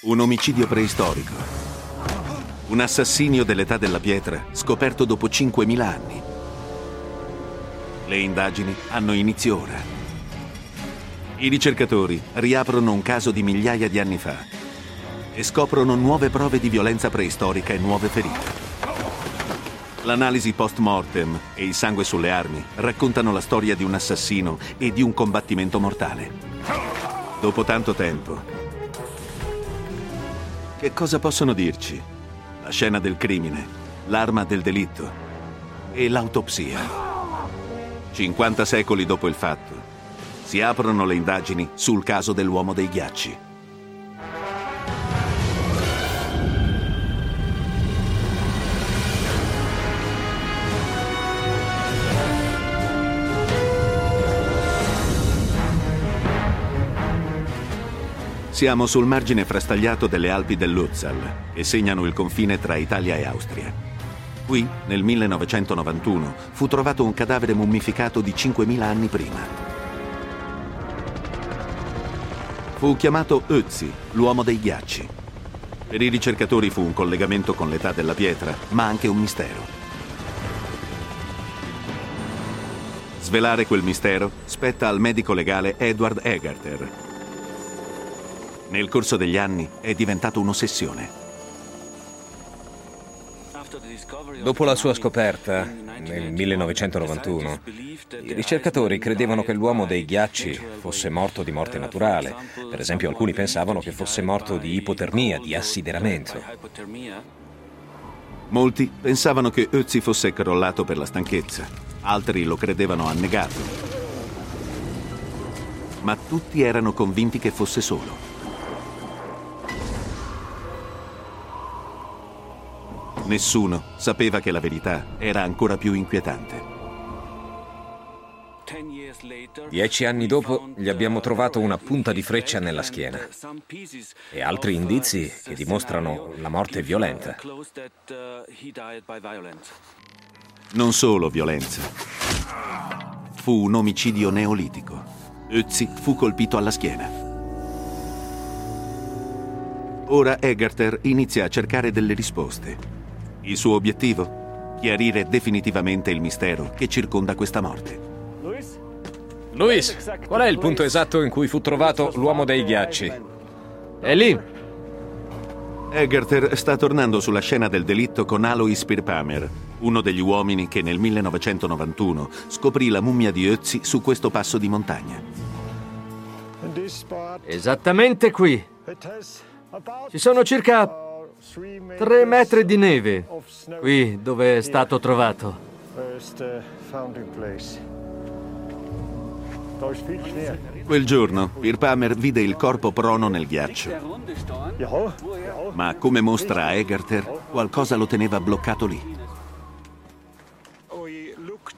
Un omicidio preistorico. Un assassinio dell'età della pietra scoperto dopo 5.000 anni. Le indagini hanno inizio ora. I ricercatori riaprono un caso di migliaia di anni fa e scoprono nuove prove di violenza preistorica e nuove ferite. L'analisi post-mortem e il sangue sulle armi raccontano la storia di un assassino e di un combattimento mortale. Dopo tanto tempo, che cosa possono dirci? La scena del crimine, l'arma del delitto e l'autopsia. 50 secoli dopo il fatto, si aprono le indagini sul caso dell'uomo dei ghiacci. Siamo sul margine frastagliato delle Alpi dell'Uzzal, che segnano il confine tra Italia e Austria. Qui, nel 1991, fu trovato un cadavere mummificato di 5.000 anni prima. Fu chiamato Ötzi, l'uomo dei ghiacci. Per i ricercatori fu un collegamento con l'età della pietra, ma anche un mistero. Svelare quel mistero spetta al medico legale Edward Egerter, nel corso degli anni è diventato un'ossessione. Dopo la sua scoperta, nel 1991, i ricercatori credevano che l'uomo dei ghiacci fosse morto di morte naturale. Per esempio, alcuni pensavano che fosse morto di ipotermia, di assideramento. Molti pensavano che Ötzi fosse crollato per la stanchezza, altri lo credevano annegato. Ma tutti erano convinti che fosse solo. Nessuno sapeva che la verità era ancora più inquietante. Dieci anni dopo gli abbiamo trovato una punta di freccia nella schiena e altri indizi che dimostrano la morte violenta. Non solo violenza. Fu un omicidio neolitico. Ötzi fu colpito alla schiena. Ora Egerter inizia a cercare delle risposte. Il suo obiettivo? Chiarire definitivamente il mistero che circonda questa morte. Luis, qual è il punto esatto in cui fu trovato l'uomo dei ghiacci? È lì. Egerter sta tornando sulla scena del delitto con Alois Pirpamer, uno degli uomini che nel 1991 scoprì la mummia di Ötzi su questo passo di montagna. Esattamente qui. Ci sono circa Tre metri di neve, qui dove è stato trovato. Quel giorno, Pirpamer vide il corpo prono nel ghiaccio. Ma come mostra Egerter, qualcosa lo teneva bloccato lì.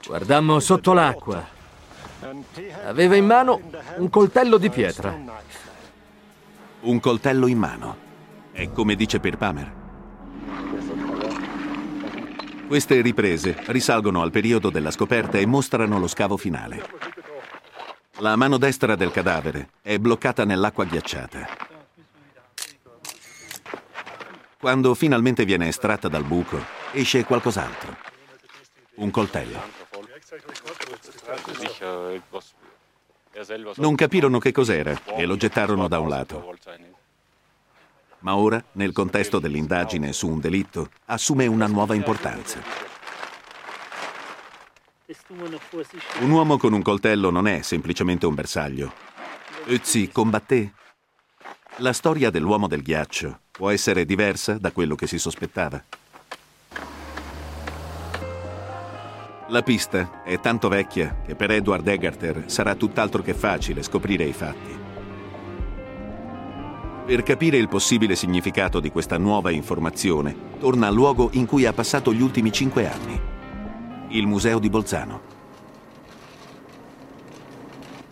Guardammo sotto l'acqua. Aveva in mano un coltello di pietra. Un coltello in mano. È come dice Pirpamer. Queste riprese risalgono al periodo della scoperta e mostrano lo scavo finale. La mano destra del cadavere è bloccata nell'acqua ghiacciata. Quando finalmente viene estratta dal buco, esce qualcos'altro. Un coltello. Non capirono che cos'era e lo gettarono da un lato ma ora, nel contesto dell'indagine su un delitto, assume una nuova importanza. Un uomo con un coltello non è semplicemente un bersaglio. Ötzi combatté. La storia dell'uomo del ghiaccio può essere diversa da quello che si sospettava. La pista è tanto vecchia che per Edward Egerter sarà tutt'altro che facile scoprire i fatti. Per capire il possibile significato di questa nuova informazione, torna al luogo in cui ha passato gli ultimi cinque anni, il Museo di Bolzano.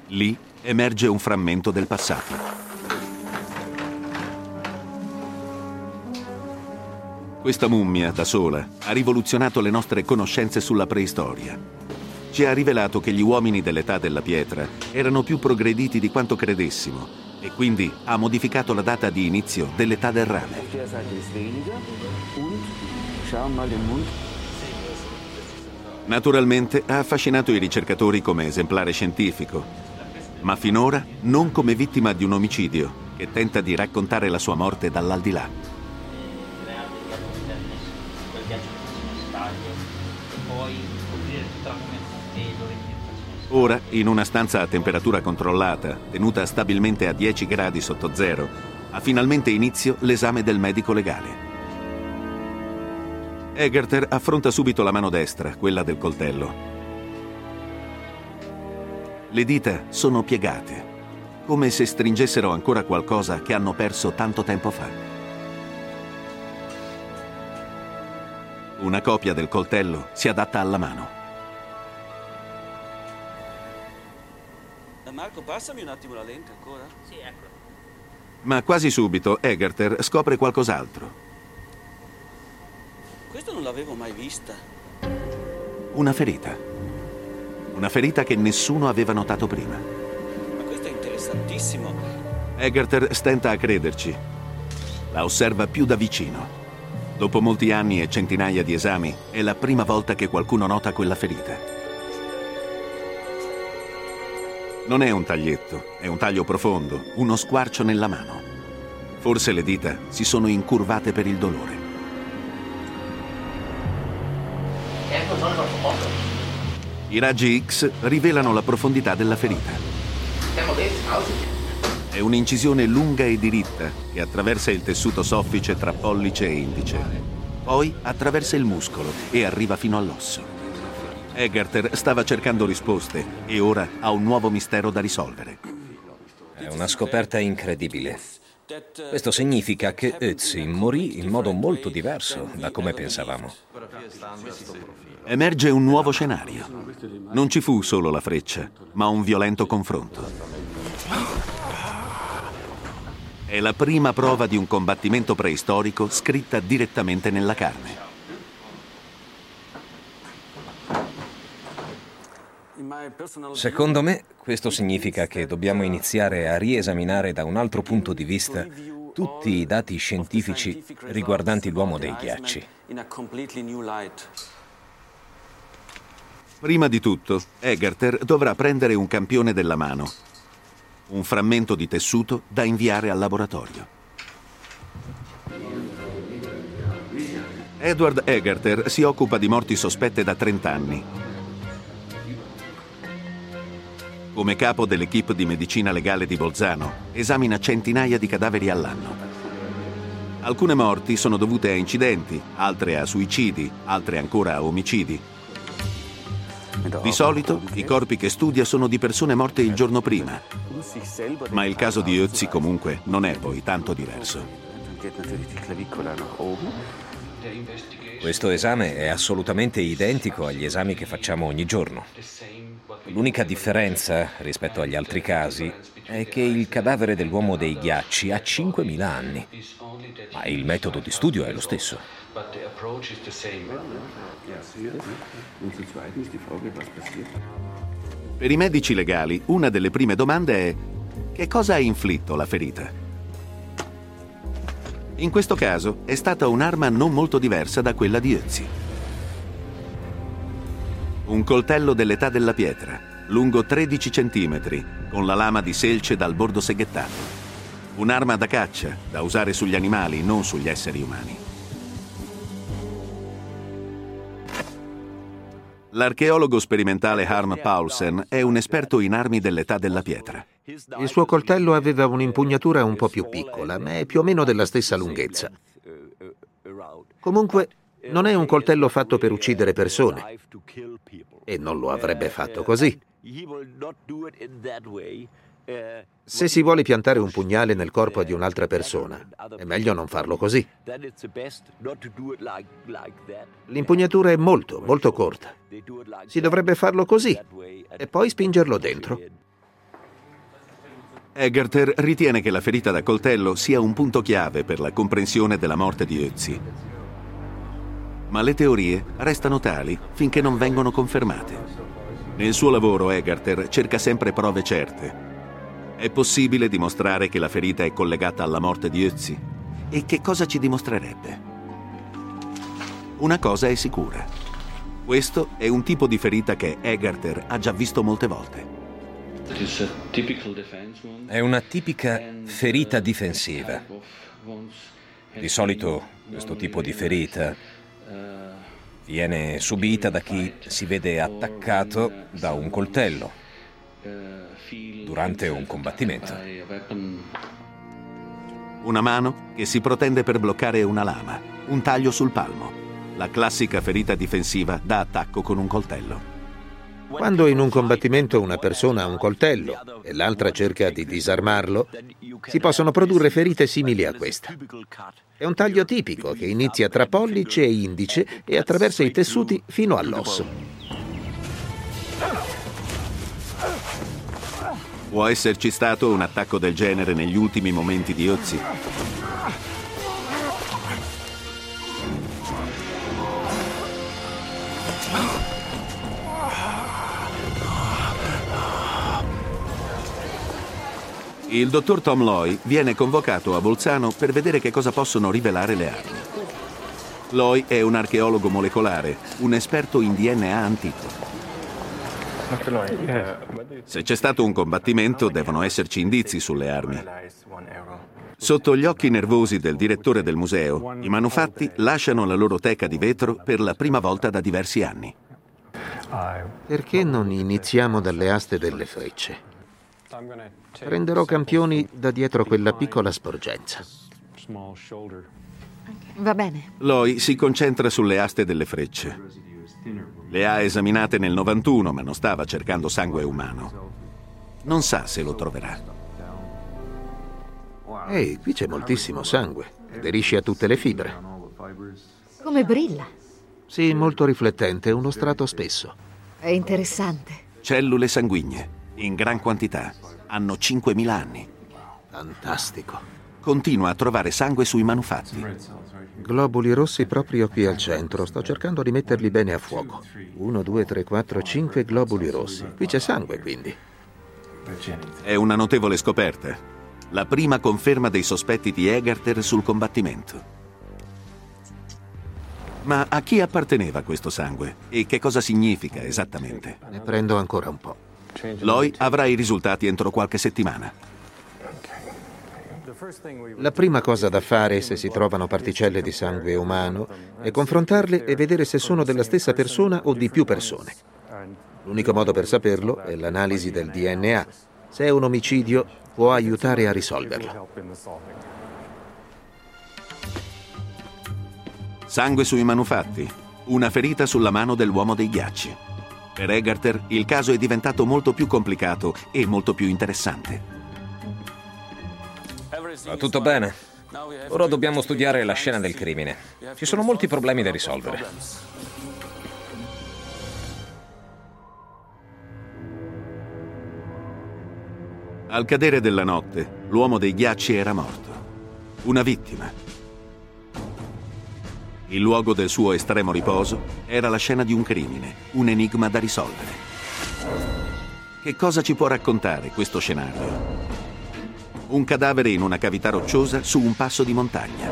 Lì emerge un frammento del passato. Questa mummia, da sola, ha rivoluzionato le nostre conoscenze sulla preistoria. Ci ha rivelato che gli uomini dell'età della pietra erano più progrediti di quanto credessimo e quindi ha modificato la data di inizio dell'età del rame. Naturalmente ha affascinato i ricercatori come esemplare scientifico, ma finora non come vittima di un omicidio che tenta di raccontare la sua morte dall'aldilà. Ora, in una stanza a temperatura controllata, tenuta stabilmente a 10 gradi sotto zero, ha finalmente inizio l'esame del medico legale. Egerter affronta subito la mano destra, quella del coltello. Le dita sono piegate, come se stringessero ancora qualcosa che hanno perso tanto tempo fa. Una copia del coltello si adatta alla mano. Marco, passami un attimo la lente ancora. Sì, ecco. Ma quasi subito Egerter scopre qualcos'altro. Questo non l'avevo mai vista. Una ferita. Una ferita che nessuno aveva notato prima. Ma questo è interessantissimo. Egerter stenta a crederci. La osserva più da vicino. Dopo molti anni e centinaia di esami, è la prima volta che qualcuno nota quella ferita. Non è un taglietto, è un taglio profondo, uno squarcio nella mano. Forse le dita si sono incurvate per il dolore. I raggi X rivelano la profondità della ferita. È un'incisione lunga e diritta che attraversa il tessuto soffice tra pollice e indice. Poi attraversa il muscolo e arriva fino all'osso. Egerter stava cercando risposte e ora ha un nuovo mistero da risolvere. È una scoperta incredibile. Questo significa che Ötzi morì in modo molto diverso da come pensavamo. Emerge un nuovo scenario. Non ci fu solo la freccia, ma un violento confronto. È la prima prova di un combattimento preistorico scritta direttamente nella carne. Secondo me questo significa che dobbiamo iniziare a riesaminare da un altro punto di vista tutti i dati scientifici riguardanti l'uomo dei ghiacci. Prima di tutto, Egerter dovrà prendere un campione della mano, un frammento di tessuto da inviare al laboratorio. Edward Egerter si occupa di morti sospette da 30 anni Come capo dell'equipe di medicina legale di Bolzano, esamina centinaia di cadaveri all'anno. Alcune morti sono dovute a incidenti, altre a suicidi, altre ancora a omicidi. Di solito i corpi che studia sono di persone morte il giorno prima, ma il caso di Ötzi comunque non è poi tanto diverso. Questo esame è assolutamente identico agli esami che facciamo ogni giorno. L'unica differenza rispetto agli altri casi è che il cadavere dell'uomo dei ghiacci ha 5.000 anni, ma il metodo di studio è lo stesso. Per i medici legali, una delle prime domande è che cosa ha inflitto la ferita? In questo caso è stata un'arma non molto diversa da quella di Ötzi. Un coltello dell'età della pietra, lungo 13 cm, con la lama di selce dal bordo seghettato. Un'arma da caccia, da usare sugli animali, non sugli esseri umani. L'archeologo sperimentale Harm Paulsen è un esperto in armi dell'età della pietra. Il suo coltello aveva un'impugnatura un po' più piccola, ma è più o meno della stessa lunghezza. Comunque, non è un coltello fatto per uccidere persone e non lo avrebbe fatto così. Se si vuole piantare un pugnale nel corpo di un'altra persona, è meglio non farlo così. L'impugnatura è molto, molto corta. Si dovrebbe farlo così e poi spingerlo dentro. Egerter ritiene che la ferita da coltello sia un punto chiave per la comprensione della morte di Ötzi ma le teorie restano tali finché non vengono confermate. Nel suo lavoro Egerter cerca sempre prove certe. È possibile dimostrare che la ferita è collegata alla morte di Ötzi? E che cosa ci dimostrerebbe? Una cosa è sicura. Questo è un tipo di ferita che Egarter ha già visto molte volte. È una tipica ferita difensiva. Di solito questo tipo di ferita viene subita da chi si vede attaccato da un coltello durante un combattimento. Una mano che si protende per bloccare una lama, un taglio sul palmo, la classica ferita difensiva da attacco con un coltello. Quando in un combattimento una persona ha un coltello e l'altra cerca di disarmarlo, si possono produrre ferite simili a questa. È un taglio tipico che inizia tra pollice e indice e attraversa i tessuti fino all'osso. Può esserci stato un attacco del genere negli ultimi momenti di Ozzy? Il dottor Tom Loy viene convocato a Bolzano per vedere che cosa possono rivelare le armi. Loy è un archeologo molecolare, un esperto in DNA antico. Se c'è stato un combattimento, devono esserci indizi sulle armi. Sotto gli occhi nervosi del direttore del museo, i manufatti lasciano la loro teca di vetro per la prima volta da diversi anni. Perché non iniziamo dalle aste delle frecce? Prenderò campioni da dietro quella piccola sporgenza. Va bene. Loy si concentra sulle aste delle frecce. Le ha esaminate nel 91, ma non stava cercando sangue umano. Non sa se lo troverà. Ehi, qui c'è moltissimo sangue. Aderisce a tutte le fibre. Come brilla. Sì, molto riflettente, uno strato spesso. È interessante. Cellule sanguigne, in gran quantità. Hanno 5.000 anni. Fantastico. Continua a trovare sangue sui manufatti. Globuli rossi proprio qui al centro. Sto cercando di metterli bene a fuoco. Uno, due, tre, quattro, cinque globuli rossi. Qui c'è sangue, quindi. È una notevole scoperta. La prima conferma dei sospetti di Egarter sul combattimento. Ma a chi apparteneva questo sangue? E che cosa significa esattamente? Ne prendo ancora un po'. Loy avrà i risultati entro qualche settimana. La prima cosa da fare se si trovano particelle di sangue umano è confrontarle e vedere se sono della stessa persona o di più persone. L'unico modo per saperlo è l'analisi del DNA. Se è un omicidio, può aiutare a risolverlo. Sangue sui manufatti. Una ferita sulla mano dell'uomo dei ghiacci. Per Egarter il caso è diventato molto più complicato e molto più interessante. Va tutto bene. Ora dobbiamo studiare la scena del crimine. Ci sono molti problemi da risolvere. Al cadere della notte, l'uomo dei ghiacci era morto. Una vittima. Il luogo del suo estremo riposo era la scena di un crimine, un enigma da risolvere. Che cosa ci può raccontare questo scenario? Un cadavere in una cavità rocciosa su un passo di montagna.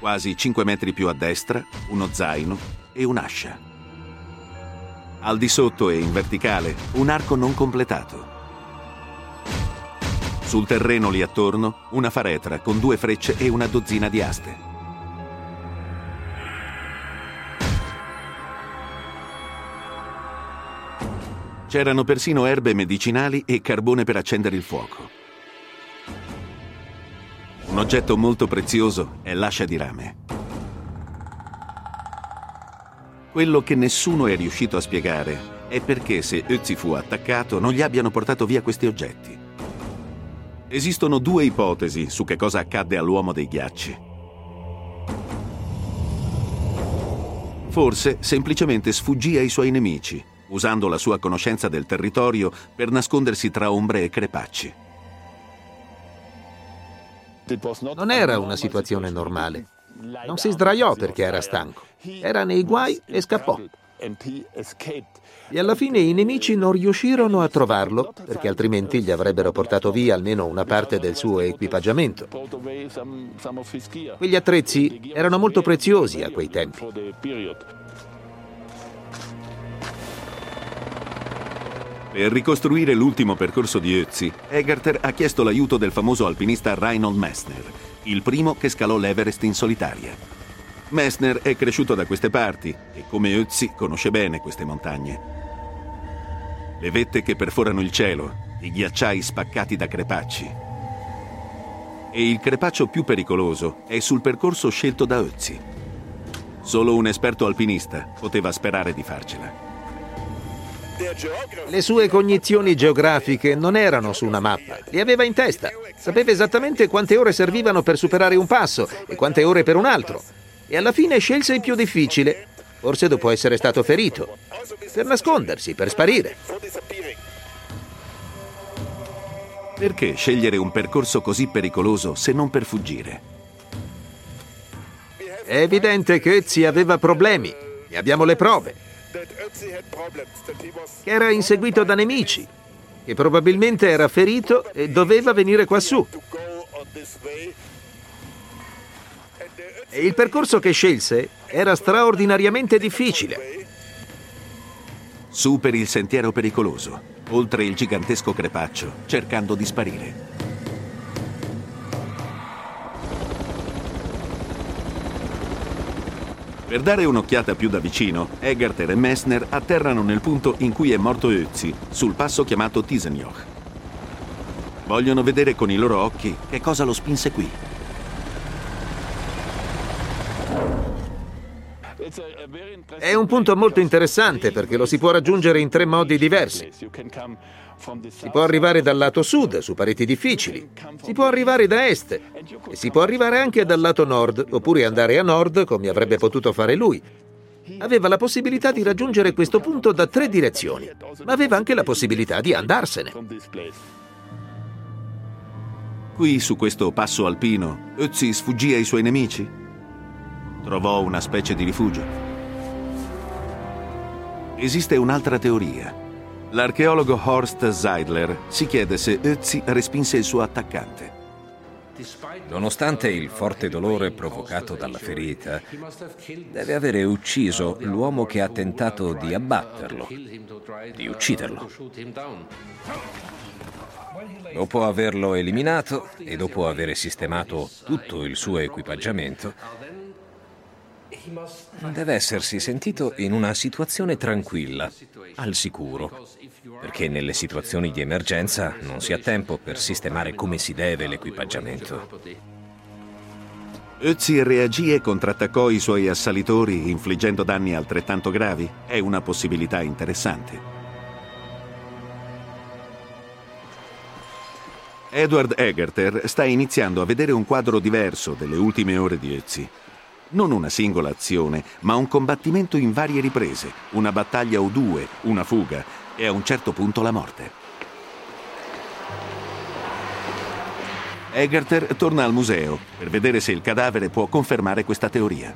Quasi 5 metri più a destra, uno zaino e un'ascia. Al di sotto e in verticale, un arco non completato. Sul terreno lì attorno, una faretra con due frecce e una dozzina di aste. C'erano persino erbe medicinali e carbone per accendere il fuoco. Un oggetto molto prezioso è l'ascia di rame. Quello che nessuno è riuscito a spiegare è perché se Ötzi fu attaccato non gli abbiano portato via questi oggetti. Esistono due ipotesi su che cosa accadde all'uomo dei ghiacci. Forse semplicemente sfuggì ai suoi nemici, usando la sua conoscenza del territorio per nascondersi tra ombre e crepacci. Non era una situazione normale. Non si sdraiò perché era stanco. Era nei guai e scappò. E alla fine i nemici non riuscirono a trovarlo perché altrimenti gli avrebbero portato via almeno una parte del suo equipaggiamento. Quegli attrezzi erano molto preziosi a quei tempi. Per ricostruire l'ultimo percorso di Ötzi, Egerter ha chiesto l'aiuto del famoso alpinista Reinhold Messner, il primo che scalò l'Everest in solitaria. Messner è cresciuto da queste parti e come Ötzi conosce bene queste montagne. Le vette che perforano il cielo, i ghiacciai spaccati da crepacci. E il crepaccio più pericoloso è sul percorso scelto da Ötzi. Solo un esperto alpinista poteva sperare di farcela. Le sue cognizioni geografiche non erano su una mappa, li aveva in testa. Sapeva esattamente quante ore servivano per superare un passo e quante ore per un altro. E alla fine scelse il più difficile, forse dopo essere stato ferito, per nascondersi, per sparire. Perché scegliere un percorso così pericoloso se non per fuggire? È evidente che Ezzi aveva problemi, ne abbiamo le prove che era inseguito da nemici, che probabilmente era ferito e doveva venire quassù. E il percorso che scelse era straordinariamente difficile. Superi il sentiero pericoloso, oltre il gigantesco crepaccio, cercando di sparire. Per dare un'occhiata più da vicino, Egerter e Messner atterrano nel punto in cui è morto Ötzi, sul passo chiamato Tisenjoch. Vogliono vedere con i loro occhi che cosa lo spinse qui. È un punto molto interessante perché lo si può raggiungere in tre modi diversi. Si può arrivare dal lato sud, su pareti difficili, si può arrivare da est e si può arrivare anche dal lato nord, oppure andare a nord come avrebbe potuto fare lui. Aveva la possibilità di raggiungere questo punto da tre direzioni, ma aveva anche la possibilità di andarsene. Qui, su questo passo alpino, Ötzi sfuggì ai suoi nemici? Trovò una specie di rifugio? Esiste un'altra teoria. L'archeologo Horst Seidler si chiede se Ötzi respinse il suo attaccante. Nonostante il forte dolore provocato dalla ferita, deve avere ucciso l'uomo che ha tentato di abbatterlo, di ucciderlo. Dopo averlo eliminato e dopo aver sistemato tutto il suo equipaggiamento, deve essersi sentito in una situazione tranquilla, al sicuro, perché nelle situazioni di emergenza non si ha tempo per sistemare come si deve l'equipaggiamento. Ötzi reagì e contrattaccò i suoi assalitori infliggendo danni altrettanto gravi? È una possibilità interessante. Edward Egerter sta iniziando a vedere un quadro diverso delle ultime ore di Ötzi. Non una singola azione, ma un combattimento in varie riprese, una battaglia o due, una fuga e a un certo punto la morte. Egerter torna al museo per vedere se il cadavere può confermare questa teoria.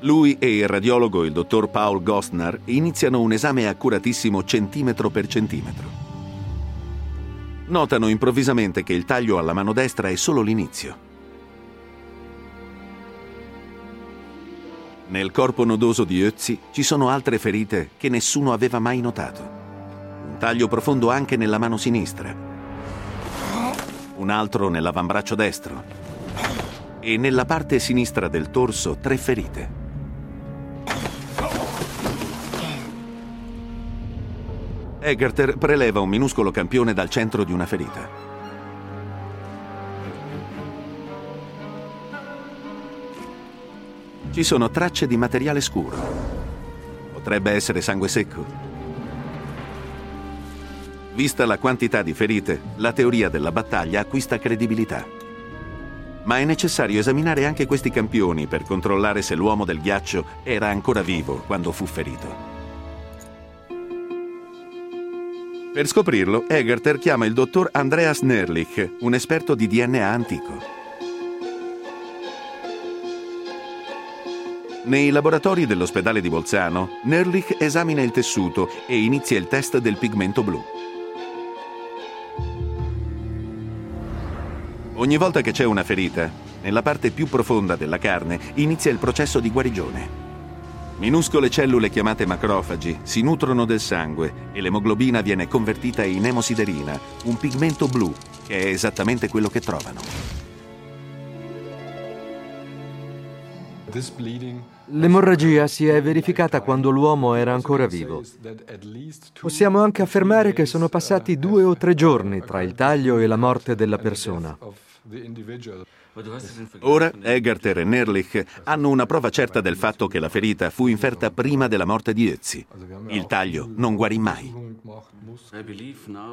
Lui e il radiologo, il dottor Paul Gostner, iniziano un esame accuratissimo centimetro per centimetro. Notano improvvisamente che il taglio alla mano destra è solo l'inizio. Nel corpo nodoso di Ötzi ci sono altre ferite che nessuno aveva mai notato. Un taglio profondo anche nella mano sinistra, un altro nell'avambraccio destro e nella parte sinistra del torso tre ferite. Egerter preleva un minuscolo campione dal centro di una ferita. Ci sono tracce di materiale scuro. Potrebbe essere sangue secco. Vista la quantità di ferite, la teoria della battaglia acquista credibilità. Ma è necessario esaminare anche questi campioni per controllare se l'uomo del ghiaccio era ancora vivo quando fu ferito. Per scoprirlo, Egerter chiama il dottor Andreas Nerlich, un esperto di DNA antico. Nei laboratori dell'ospedale di Bolzano, Nerlich esamina il tessuto e inizia il test del pigmento blu. Ogni volta che c'è una ferita, nella parte più profonda della carne inizia il processo di guarigione. Minuscole cellule chiamate macrofagi si nutrono del sangue e l'emoglobina viene convertita in emosiderina, un pigmento blu, che è esattamente quello che trovano. L'emorragia si è verificata quando l'uomo era ancora vivo. Possiamo anche affermare che sono passati due o tre giorni tra il taglio e la morte della persona. Ora Egerter e Nerlich hanno una prova certa del fatto che la ferita fu inferta prima della morte di Ötzi. Il taglio non guarì mai.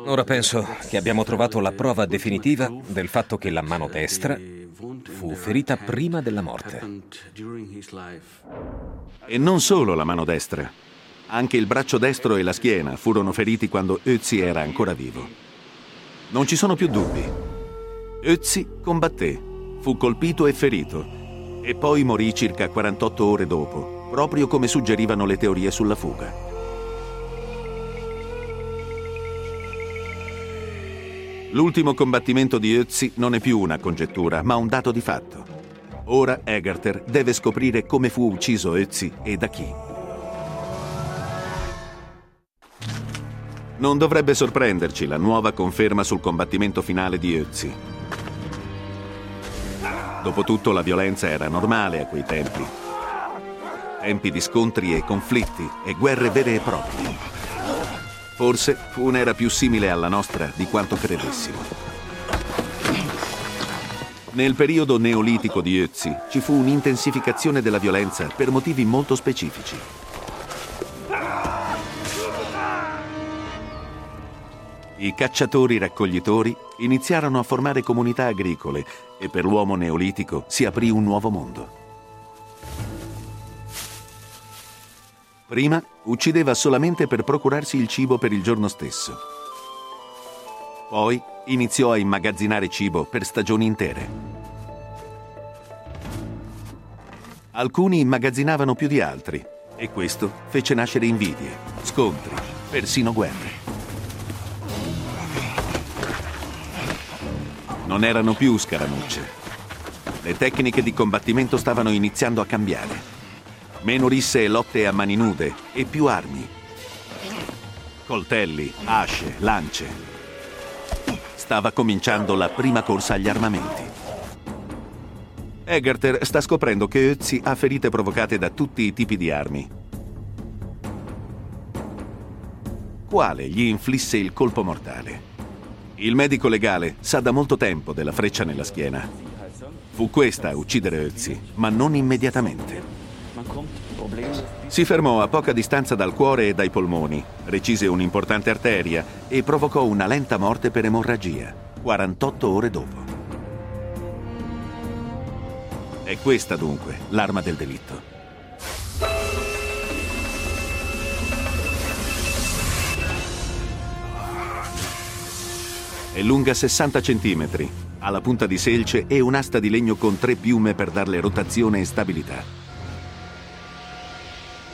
Ora penso che abbiamo trovato la prova definitiva del fatto che la mano destra fu ferita prima della morte. E non solo la mano destra. Anche il braccio destro e la schiena furono feriti quando Ötzi era ancora vivo. Non ci sono più dubbi. Ötzi combatté, fu colpito e ferito e poi morì circa 48 ore dopo, proprio come suggerivano le teorie sulla fuga. L'ultimo combattimento di Ötzi non è più una congettura, ma un dato di fatto. Ora Egerter deve scoprire come fu ucciso Ötzi e da chi. Non dovrebbe sorprenderci la nuova conferma sul combattimento finale di Ötzi. Dopotutto la violenza era normale a quei tempi. Tempi di scontri e conflitti e guerre vere e proprie. Forse fu un'era più simile alla nostra di quanto credessimo. Nel periodo neolitico di Ötzi ci fu un'intensificazione della violenza per motivi molto specifici. I cacciatori-raccoglitori iniziarono a formare comunità agricole e per l'uomo neolitico si aprì un nuovo mondo. Prima uccideva solamente per procurarsi il cibo per il giorno stesso. Poi iniziò a immagazzinare cibo per stagioni intere. Alcuni immagazzinavano più di altri e questo fece nascere invidie, scontri, persino guerre. Non erano più scaramucce. Le tecniche di combattimento stavano iniziando a cambiare. Meno risse e lotte a mani nude e più armi. Coltelli, asce, lance. Stava cominciando la prima corsa agli armamenti. Egerter sta scoprendo che Ötzi ha ferite provocate da tutti i tipi di armi. Quale gli inflisse il colpo mortale? Il medico legale sa da molto tempo della freccia nella schiena. Fu questa a uccidere Ötzi, ma non immediatamente. Si fermò a poca distanza dal cuore e dai polmoni, recise un'importante arteria e provocò una lenta morte per emorragia, 48 ore dopo. È questa dunque l'arma del delitto. È lunga 60 cm, ha la punta di selce e un'asta di legno con tre piume per darle rotazione e stabilità.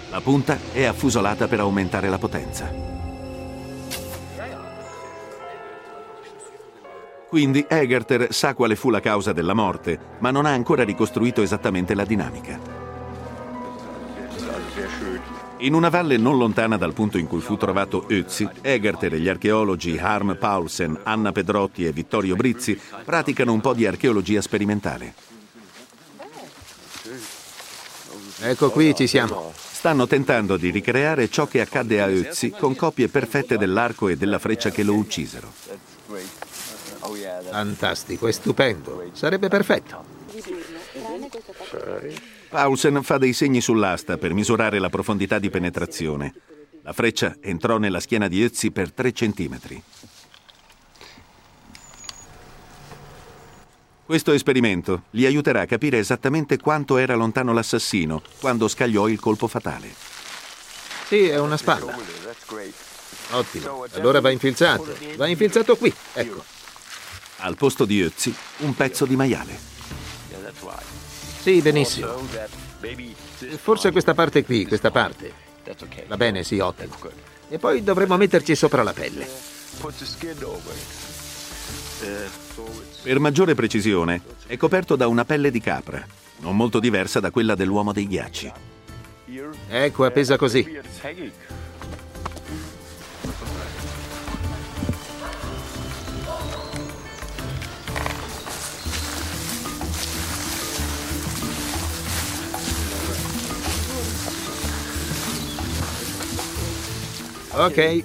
La punta è affusolata per aumentare la potenza. Quindi Egerter sa quale fu la causa della morte, ma non ha ancora ricostruito esattamente la dinamica. In una valle non lontana dal punto in cui fu trovato Ötzi, Egerter e gli archeologi Harm Paulsen, Anna Pedrotti e Vittorio Brizzi praticano un po' di archeologia sperimentale. Ecco qui ci siamo. Stanno tentando di ricreare ciò che accadde a Ötzi con copie perfette dell'arco e della freccia che lo uccisero. Fantastico, è stupendo. Sarebbe perfetto. Paulsen fa dei segni sull'asta per misurare la profondità di penetrazione. La freccia entrò nella schiena di Ötzi per 3 centimetri. Questo esperimento gli aiuterà a capire esattamente quanto era lontano l'assassino quando scagliò il colpo fatale. Sì, è una spalla. Ottimo. Allora va infilzato. Va infilzato qui. Ecco. Al posto di Ötzi, un pezzo di maiale. Sì, benissimo. Forse questa parte qui, questa parte. Va bene, sì, ottimo. E poi dovremmo metterci sopra la pelle. Per maggiore precisione, è coperto da una pelle di capra, non molto diversa da quella dell'uomo dei ghiacci. Ecco, appesa così. Ok.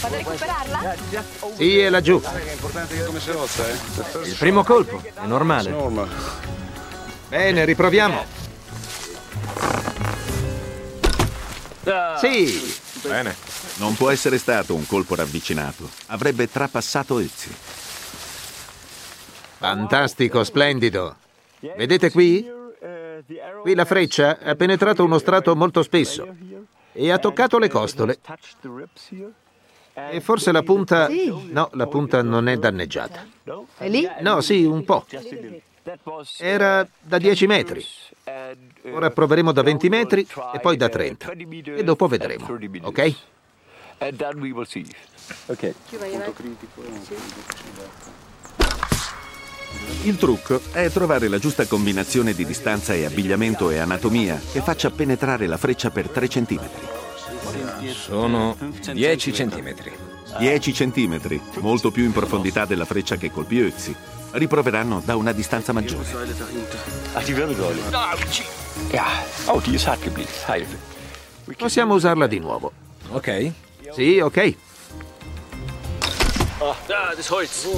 Vado a recuperarla? Sì, è laggiù. Il primo colpo, è normale. Bene, riproviamo. Sì. Bene. Non può essere stato un colpo ravvicinato. Avrebbe trapassato Ezzi. Fantastico, splendido. Vedete qui? Qui la freccia ha penetrato uno strato molto spesso e ha toccato le costole. E forse la punta... Sì. No, la punta non è danneggiata. È lì? No, sì, un po'. Era da 10 metri. Ora proveremo da 20 metri e poi da 30. E dopo vedremo. Ok? Il trucco è trovare la giusta combinazione di distanza e abbigliamento e anatomia che faccia penetrare la freccia per 3 cm. Sono 10 centimetri. 10 cm, molto più in profondità della freccia che colpì Ezzi. Riproveranno da una distanza maggiore. Oh. Hilfe. Possiamo usarla di nuovo. Ok? Sì, ok. Ah, das Holz.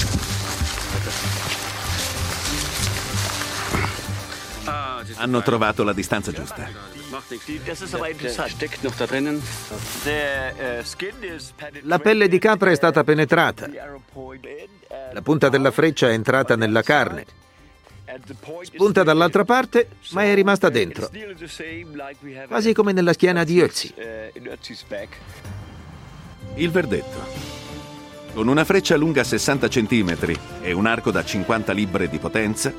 Hanno trovato la distanza giusta. La pelle di capra è stata penetrata. La punta della freccia è entrata nella carne. Spunta dall'altra parte, ma è rimasta dentro. Quasi come nella schiena di Ötzi. Il verdetto. Con una freccia lunga 60 cm e un arco da 50 libbre di potenza,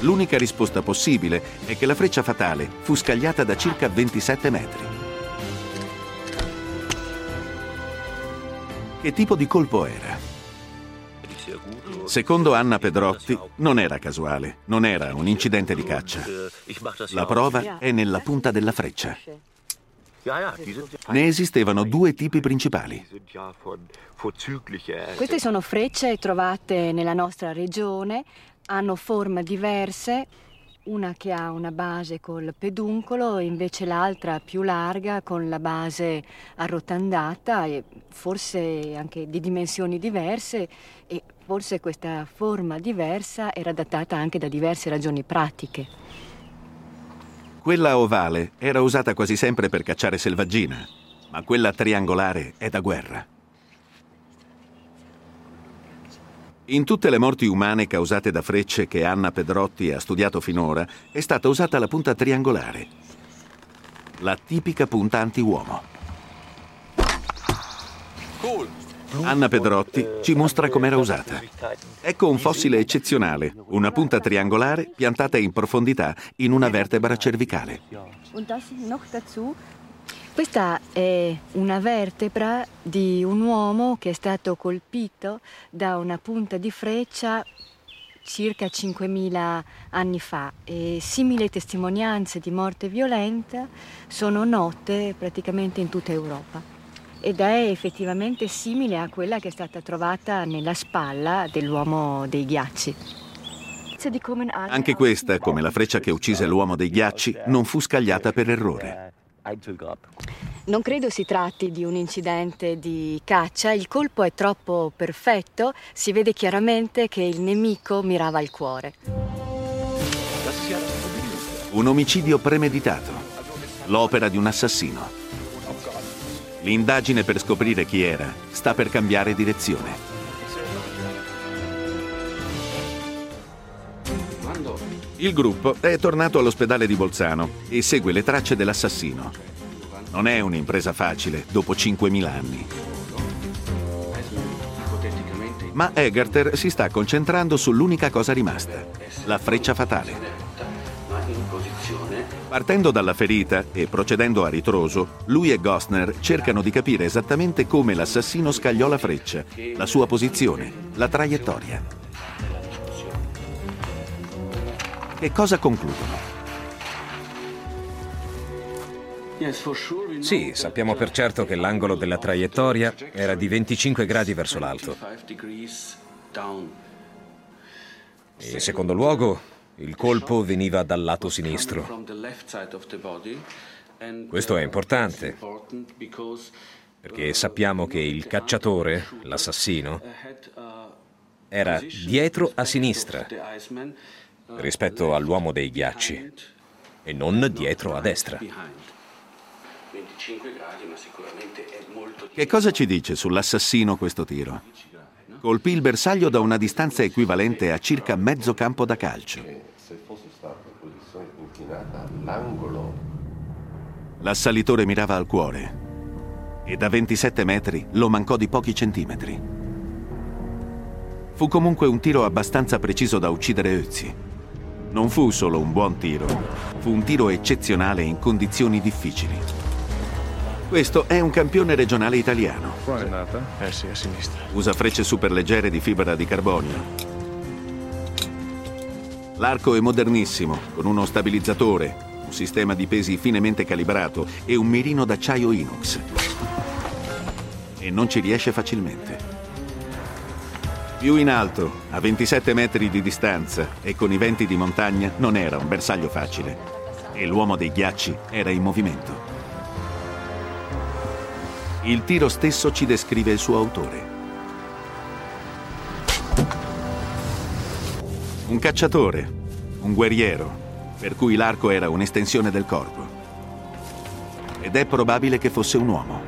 l'unica risposta possibile è che la freccia fatale fu scagliata da circa 27 metri. Che tipo di colpo era? Secondo Anna Pedrotti, non era casuale, non era un incidente di caccia. La prova è nella punta della freccia. Ne esistevano due tipi principali. Queste sono frecce trovate nella nostra regione, hanno forme diverse, una che ha una base col peduncolo e invece l'altra più larga con la base arrotondata e forse anche di dimensioni diverse e forse questa forma diversa era datata anche da diverse ragioni pratiche. Quella ovale era usata quasi sempre per cacciare selvaggina, ma quella triangolare è da guerra. In tutte le morti umane causate da frecce che Anna Pedrotti ha studiato finora è stata usata la punta triangolare, la tipica punta anti-uomo. Anna Pedrotti ci mostra com'era usata. Ecco un fossile eccezionale, una punta triangolare piantata in profondità in una vertebra cervicale. Questa è una vertebra di un uomo che è stato colpito da una punta di freccia circa 5.000 anni fa e simili testimonianze di morte violenta sono note praticamente in tutta Europa ed è effettivamente simile a quella che è stata trovata nella spalla dell'uomo dei ghiacci. Anche questa, come la freccia che uccise l'uomo dei ghiacci, non fu scagliata per errore. Non credo si tratti di un incidente di caccia, il colpo è troppo perfetto, si vede chiaramente che il nemico mirava al cuore. Un omicidio premeditato, l'opera di un assassino. L'indagine per scoprire chi era sta per cambiare direzione. Il gruppo è tornato all'ospedale di Bolzano e segue le tracce dell'assassino. Non è un'impresa facile dopo 5.000 anni. Ma Egerter si sta concentrando sull'unica cosa rimasta, la freccia fatale. Partendo dalla ferita e procedendo a ritroso, lui e Gostner cercano di capire esattamente come l'assassino scagliò la freccia, la sua posizione, la traiettoria. Che cosa concludono? Sì, sappiamo per certo che l'angolo della traiettoria era di 25 gradi verso l'alto. E in secondo luogo, il colpo veniva dal lato sinistro. Questo è importante perché sappiamo che il cacciatore, l'assassino, era dietro a sinistra rispetto all'uomo dei ghiacci e non dietro a destra. Che cosa ci dice sull'assassino questo tiro? Colpì il bersaglio da una distanza equivalente a circa mezzo campo da calcio. Se fosse stata posizione inclinata all'angolo. L'assalitore mirava al cuore e da 27 metri lo mancò di pochi centimetri. Fu comunque un tiro abbastanza preciso da uccidere Ötzi. Non fu solo un buon tiro, fu un tiro eccezionale in condizioni difficili. Questo è un campione regionale italiano. Qua è andata? Eh sì, a sinistra. Usa frecce superleggere di fibra di carbonio. L'arco è modernissimo, con uno stabilizzatore, un sistema di pesi finemente calibrato e un mirino d'acciaio inox. E non ci riesce facilmente. Più in alto, a 27 metri di distanza e con i venti di montagna, non era un bersaglio facile. E l'uomo dei ghiacci era in movimento. Il tiro stesso ci descrive il suo autore. Un cacciatore, un guerriero, per cui l'arco era un'estensione del corpo. Ed è probabile che fosse un uomo.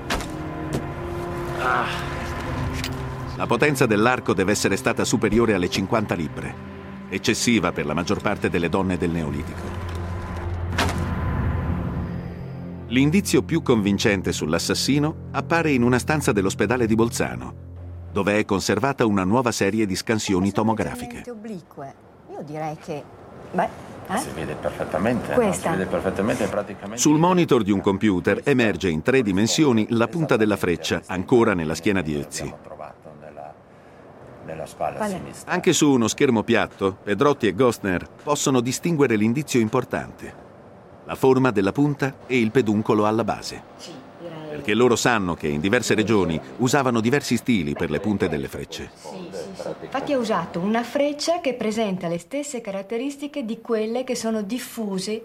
La potenza dell'arco deve essere stata superiore alle 50 libbre, eccessiva per la maggior parte delle donne del Neolitico. L'indizio più convincente sull'assassino appare in una stanza dell'ospedale di Bolzano, dove è conservata una nuova serie di scansioni tomografiche. oblique. Io direi che... Beh, eh? Si vede perfettamente. no? Questa. Si vede perfettamente praticamente. Sul monitor di un computer emerge in tre dimensioni la punta della freccia ancora nella schiena di Ötzi. Nella, spalla è? sinistra. Anche su uno schermo piatto, Pedrotti e Gostner possono distinguere l'indizio importante, la forma della punta e il peduncolo alla base. Perché loro sanno che in diverse regioni usavano diversi stili per le punte delle frecce. Infatti ha usato una freccia che presenta le stesse caratteristiche di quelle che sono diffuse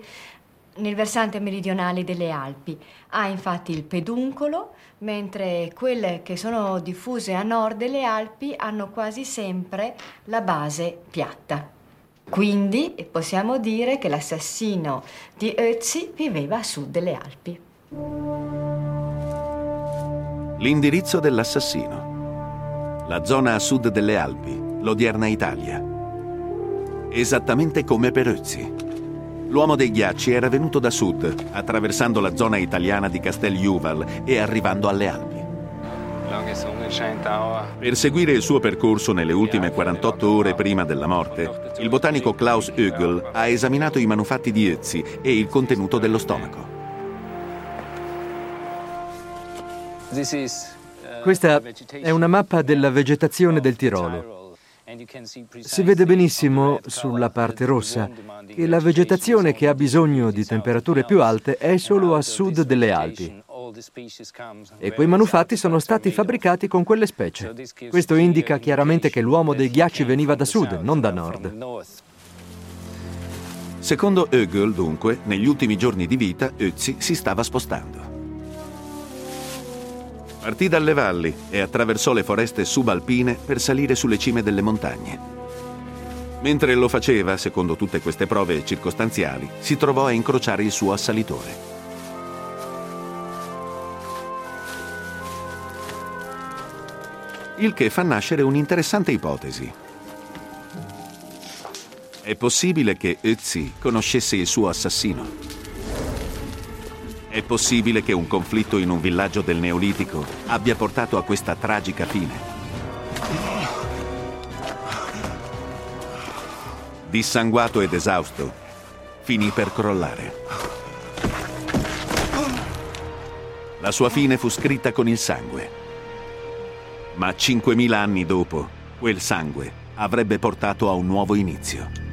nel versante meridionale delle Alpi. Ha infatti il peduncolo, mentre quelle che sono diffuse a nord delle Alpi hanno quasi sempre la base piatta. Quindi possiamo dire che l'assassino di Ötzi viveva a sud delle Alpi. L'indirizzo dell'assassino. La zona a sud delle Alpi, l'odierna Italia. Esattamente come per Ötzi. L'uomo dei ghiacci era venuto da sud, attraversando la zona italiana di Casteljuval e arrivando alle Alpi. Per seguire il suo percorso nelle ultime 48 ore prima della morte, il botanico Klaus Ögel ha esaminato i manufatti di Ötzi e il contenuto dello stomaco. Questa è una mappa della vegetazione del Tirolo. Si vede benissimo sulla parte rossa che la vegetazione che ha bisogno di temperature più alte è solo a sud delle Alpi. E quei manufatti sono stati fabbricati con quelle specie. Questo indica chiaramente che l'uomo dei ghiacci veniva da sud, non da nord. Secondo Ögel, dunque, negli ultimi giorni di vita, Ötzi si stava spostando. Partì dalle valli e attraversò le foreste subalpine per salire sulle cime delle montagne. Mentre lo faceva, secondo tutte queste prove circostanziali, si trovò a incrociare il suo assalitore. Il che fa nascere un'interessante ipotesi. È possibile che Ötzi conoscesse il suo assassino? È possibile che un conflitto in un villaggio del Neolitico abbia portato a questa tragica fine. Dissanguato ed esausto, finì per crollare. La sua fine fu scritta con il sangue. Ma 5.000 anni dopo, quel sangue avrebbe portato a un nuovo inizio.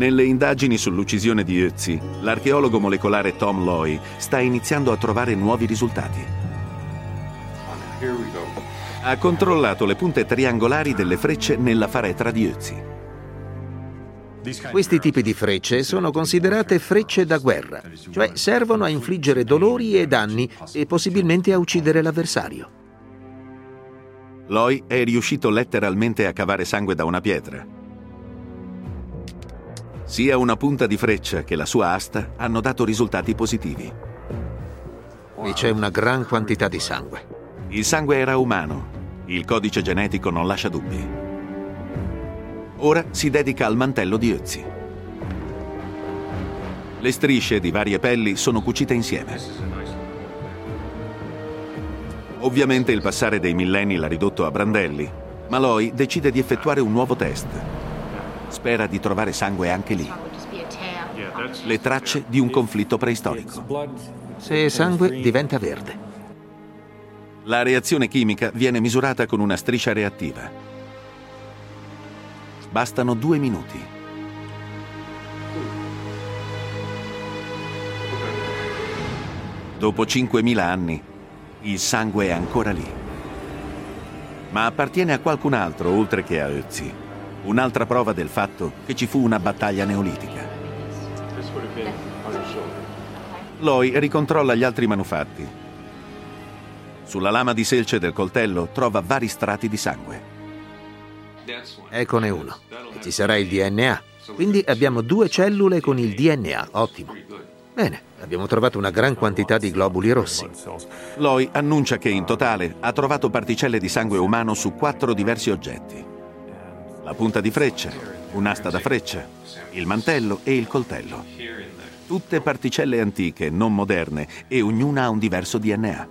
Nelle indagini sull'uccisione di Ötzi, l'archeologo molecolare Tom Loy sta iniziando a trovare nuovi risultati. Ha controllato le punte triangolari delle frecce nella faretra di Ötzi. Questi tipi di frecce sono considerate frecce da guerra, cioè servono a infliggere dolori e danni e possibilmente a uccidere l'avversario. Loy è riuscito letteralmente a cavare sangue da una pietra. Sia una punta di freccia che la sua asta hanno dato risultati positivi. Qui c'è una gran quantità di sangue. Il sangue era umano. Il codice genetico non lascia dubbi. Ora si dedica al mantello di Ötzi. Le strisce di varie pelli sono cucite insieme. Ovviamente il passare dei millenni l'ha ridotto a brandelli, ma Loi decide di effettuare un nuovo test. Spera di trovare sangue anche lì. Le tracce di un conflitto preistorico. Se sangue diventa verde. La reazione chimica viene misurata con una striscia reattiva. Bastano due minuti. Dopo 5.000 anni, il sangue è ancora lì. Ma appartiene a qualcun altro oltre che a Ötzi. Un'altra prova del fatto che ci fu una battaglia neolitica. Loi ricontrolla gli altri manufatti. Sulla lama di selce del coltello trova vari strati di sangue. Eccone uno. E ci sarà il DNA. Quindi abbiamo due cellule con il DNA. Ottimo. Bene, abbiamo trovato una gran quantità di globuli rossi. Loi annuncia che in totale ha trovato particelle di sangue umano su quattro diversi oggetti. La punta di freccia, un'asta da freccia, il mantello e il coltello. Tutte particelle antiche, non moderne, e ognuna ha un diverso DNA.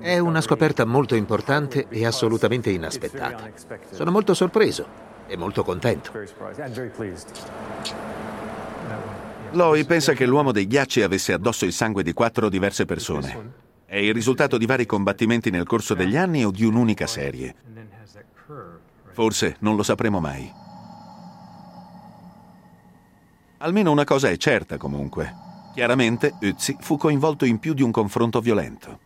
È una scoperta molto importante e assolutamente inaspettata. Sono molto sorpreso e molto contento. Loi pensa che l'uomo dei ghiacci avesse addosso il sangue di quattro diverse persone. È il risultato di vari combattimenti nel corso degli anni o di un'unica serie. Forse non lo sapremo mai. Almeno una cosa è certa comunque. Chiaramente Ötzi fu coinvolto in più di un confronto violento.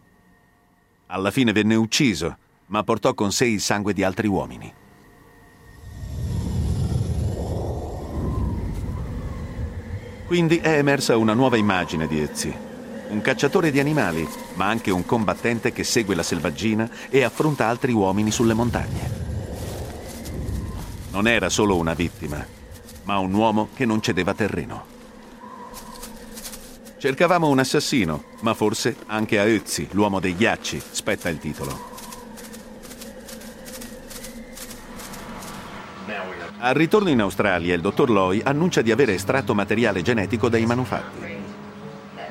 Alla fine venne ucciso, ma portò con sé il sangue di altri uomini. Quindi è emersa una nuova immagine di Ötzi. Un cacciatore di animali, ma anche un combattente che segue la selvaggina e affronta altri uomini sulle montagne. Non era solo una vittima, ma un uomo che non cedeva terreno. Cercavamo un assassino, ma forse anche a Ötzi, l'uomo dei ghiacci, spetta il titolo. Al ritorno in Australia, il dottor Loy annuncia di aver estratto materiale genetico dai manufatti.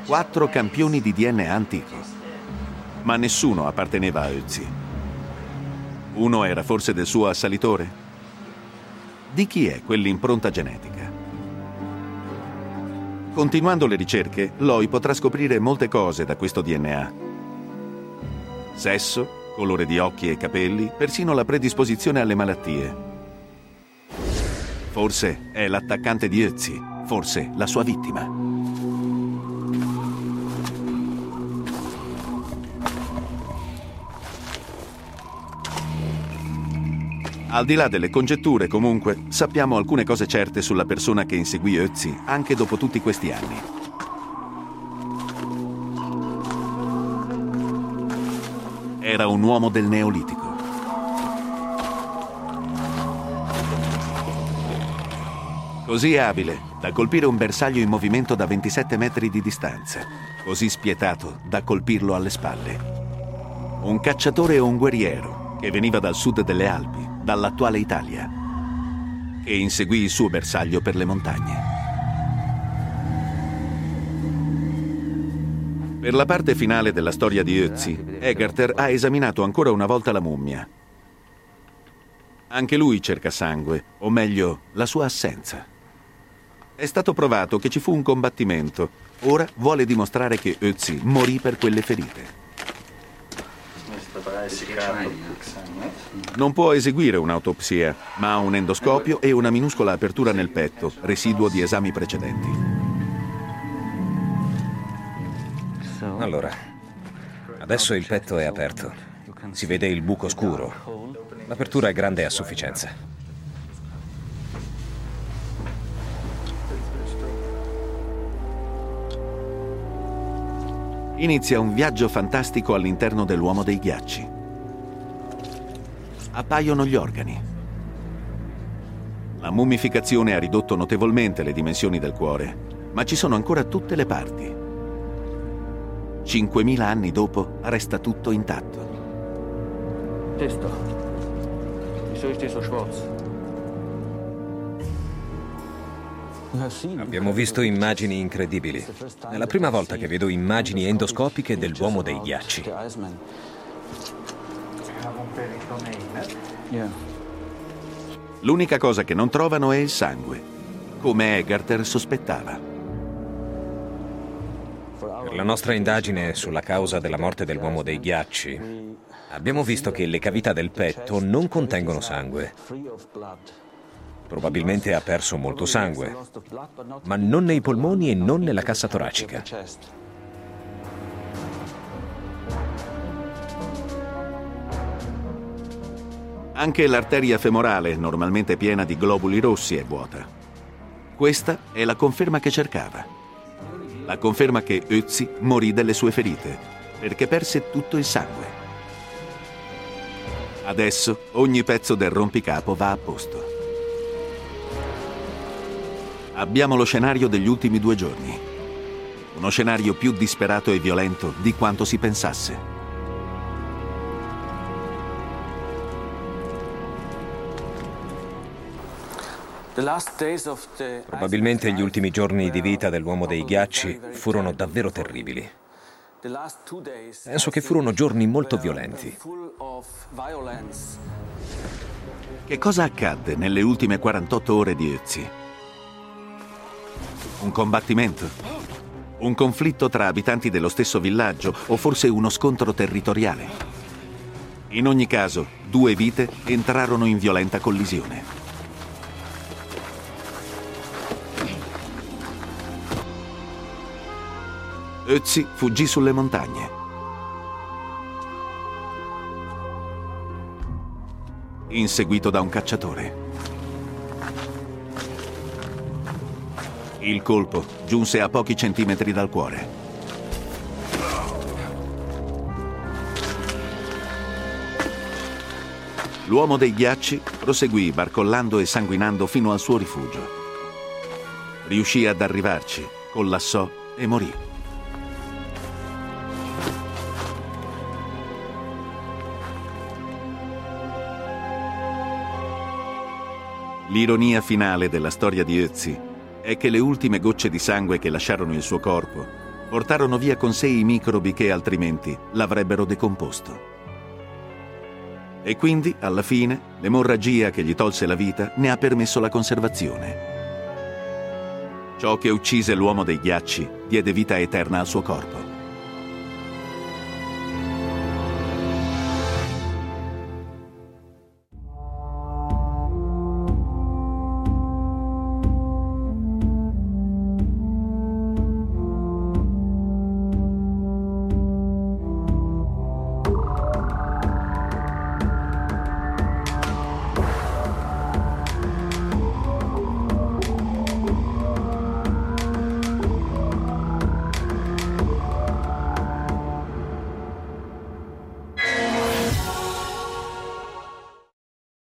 Quattro campioni di DNA antico. Ma nessuno apparteneva a Ötzi. Uno era forse del suo assalitore? Di chi è quell'impronta genetica? Continuando le ricerche, Loy potrà scoprire molte cose da questo DNA. Sesso, colore di occhi e capelli, persino la predisposizione alle malattie. Forse è l'attaccante di Ötzi, forse la sua vittima. Al di là delle congetture, comunque, sappiamo alcune cose certe sulla persona che inseguì Ötzi anche dopo tutti questi anni. Era un uomo del Neolitico. Così abile da colpire un bersaglio in movimento da 27 metri di distanza, così spietato da colpirlo alle spalle. Un cacciatore o un guerriero che veniva dal sud delle Alpi, dall'attuale Italia, che inseguì il suo bersaglio per le montagne. Per la parte finale della storia di Ötzi, Egerter ha esaminato ancora una volta la mummia. Anche lui cerca sangue, o meglio, la sua assenza. È stato provato che ci fu un combattimento. Ora vuole dimostrare che Ötzi morì per quelle ferite. Non può eseguire un'autopsia, ma ha un endoscopio e una minuscola apertura nel petto, residuo di esami precedenti. Allora, adesso il petto è aperto. Si vede il buco scuro. L'apertura è grande a sufficienza. Inizia un viaggio fantastico all'interno dell'uomo dei ghiacci. Appaiono gli organi. La mummificazione ha ridotto notevolmente le dimensioni del cuore, ma ci sono ancora tutte le parti. 5.000 anni dopo resta tutto intatto. Testo. Der so schwarz? Abbiamo visto immagini incredibili. È la prima volta che vedo immagini endoscopiche dell'uomo dei ghiacci. L'unica cosa che non trovano è il sangue, come Egerter sospettava. Per la nostra indagine sulla causa della morte dell'uomo dei ghiacci, abbiamo visto che le cavità del petto non contengono sangue. Probabilmente ha perso molto sangue, ma non nei polmoni e non nella cassa toracica. Anche l'arteria femorale, normalmente piena di globuli rossi, è vuota. Questa è la conferma che cercava. La conferma che Ötzi morì delle sue ferite, perché perse tutto il sangue. Adesso ogni pezzo del rompicapo va a posto. Abbiamo lo scenario degli ultimi due giorni. Uno scenario più disperato e violento di quanto si pensasse. Probabilmente gli ultimi giorni di vita dell'uomo dei ghiacci furono davvero terribili. Penso che furono giorni molto violenti. Che cosa accadde nelle ultime 48 ore di Ötzi? Un combattimento? Un conflitto tra abitanti dello stesso villaggio o forse uno scontro territoriale? In ogni caso, due vite entrarono in violenta collisione. Ötzi fuggì sulle montagne. Inseguito da un cacciatore. Il colpo giunse a pochi centimetri dal cuore. L'uomo dei ghiacci proseguì barcollando e sanguinando fino al suo rifugio. Riuscì ad arrivarci, collassò e morì. L'ironia finale della storia di Ötzi è che le ultime gocce di sangue che lasciarono il suo corpo portarono via con sé i microbi che altrimenti l'avrebbero decomposto. E quindi, alla fine, l'emorragia che gli tolse la vita ne ha permesso la conservazione. Ciò che uccise l'uomo dei ghiacci diede vita eterna al suo corpo.